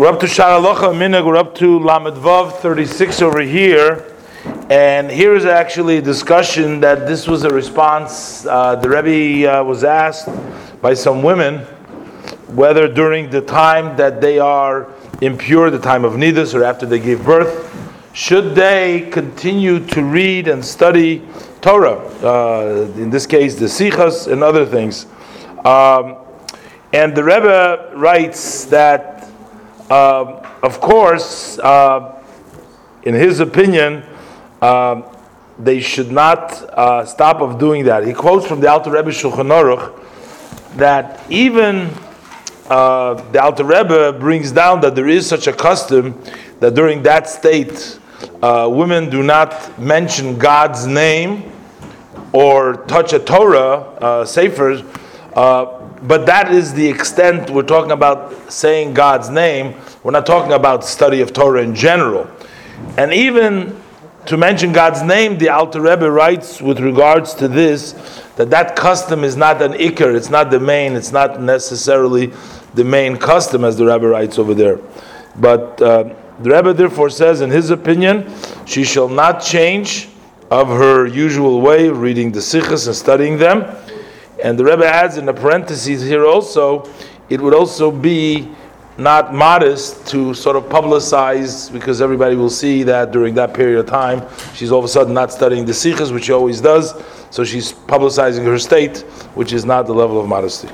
We're up to Sharalocha Minag, we're up to Lamed Vav 36 over here. And here is actually a discussion that this was a response. Uh, the Rebbe uh, was asked by some women whether during the time that they are impure, the time of Nidus, or after they give birth, should they continue to read and study Torah, uh, in this case the Sichas and other things. Um, and the Rebbe writes that uh, of course, uh, in his opinion, uh, they should not uh, stop of doing that. He quotes from the Alter Rebbe Shulchan Aruch that even uh, the Alter Rebbe brings down that there is such a custom that during that state, uh, women do not mention God's name or touch a Torah, uh, sefer, but that is the extent we're talking about saying God's name. We're not talking about study of Torah in general. And even to mention God's name, the Alter Rebbe writes with regards to this that that custom is not an ikar, it's not the main, it's not necessarily the main custom, as the Rebbe writes over there. But uh, the Rebbe therefore says, in his opinion, she shall not change of her usual way of reading the Sichas and studying them and the Rebbe adds in the parentheses here also, it would also be not modest to sort of publicize because everybody will see that during that period of time she's all of a sudden not studying the Sichas, which she always does. So she's publicizing her state, which is not the level of modesty.